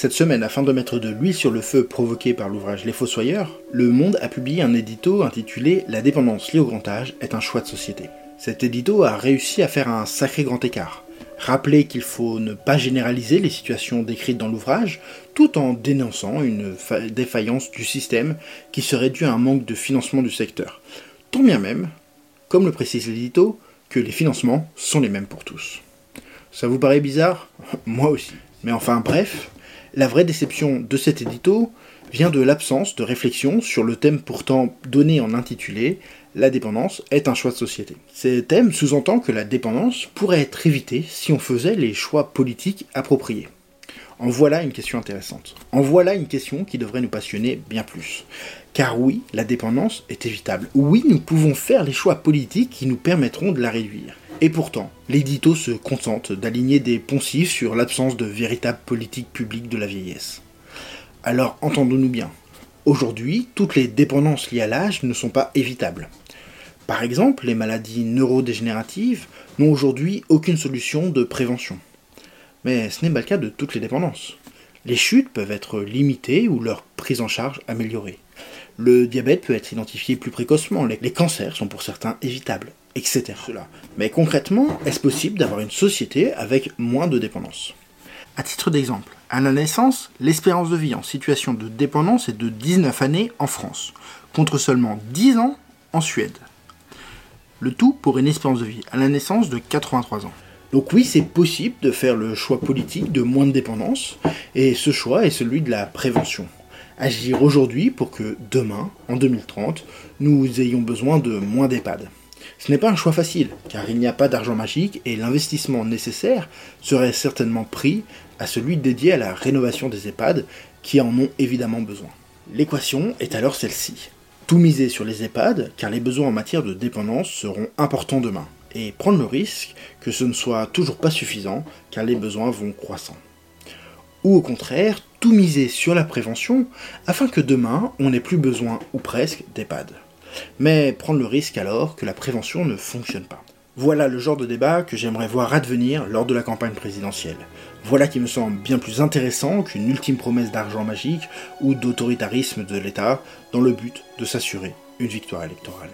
Cette semaine, afin de mettre de l'huile sur le feu provoqué par l'ouvrage Les Fossoyeurs, Le Monde a publié un édito intitulé La dépendance liée au grand âge est un choix de société. Cet édito a réussi à faire un sacré grand écart. Rappeler qu'il faut ne pas généraliser les situations décrites dans l'ouvrage, tout en dénonçant une défaillance du système qui serait due à un manque de financement du secteur. Tant bien même, comme le précise l'édito, que les financements sont les mêmes pour tous. Ça vous paraît bizarre? Moi aussi. Mais enfin bref, la vraie déception de cet édito vient de l'absence de réflexion sur le thème pourtant donné en intitulé La dépendance est un choix de société. Ce thème sous-entend que la dépendance pourrait être évitée si on faisait les choix politiques appropriés. En voilà une question intéressante. En voilà une question qui devrait nous passionner bien plus. Car oui, la dépendance est évitable. Oui, nous pouvons faire les choix politiques qui nous permettront de la réduire. Et pourtant, l'édito se contente d'aligner des poncifs sur l'absence de véritable politique publique de la vieillesse. Alors entendons-nous bien. Aujourd'hui, toutes les dépendances liées à l'âge ne sont pas évitables. Par exemple, les maladies neurodégénératives n'ont aujourd'hui aucune solution de prévention. Mais ce n'est pas le cas de toutes les dépendances. Les chutes peuvent être limitées ou leur prise en charge améliorée. Le diabète peut être identifié plus précocement, les, cancers sont pour certains évitables, etc. Mais concrètement, est-ce possible d'avoir une société avec moins de dépendance? À titre d'exemple, à la naissance, l'espérance de vie en situation de dépendance est de 19 années en France, contre seulement 10 ans en Suède. Le tout pour une espérance de vie à la naissance de 83 ans. Donc oui, c'est possible de faire le choix politique de moins de dépendance, et ce choix est celui de la prévention agir aujourd'hui pour que demain, en 2030, nous ayons besoin de moins d'EHPAD. Ce n'est pas un choix facile, car il n'y a pas d'argent magique et l'investissement nécessaire serait certainement pris à celui dédié à la rénovation des EHPAD, qui en ont évidemment besoin. L'équation est alors celle-ci. Tout miser sur les EHPAD, car les besoins en matière de dépendance seront importants demain, et prendre le risque que ce ne soit toujours pas suffisant, car les besoins vont croissant ou au contraire tout miser sur la prévention afin que demain on n'ait plus besoin ou presque d'EHPAD. Mais prendre le risque alors que la prévention ne fonctionne pas. Voilà le genre de débat que j'aimerais voir advenir lors de la campagne présidentielle. Voilà qui me semble bien plus intéressant qu'une ultime promesse d'argent magique ou d'autoritarisme de l'État dans le but de s'assurer une victoire électorale.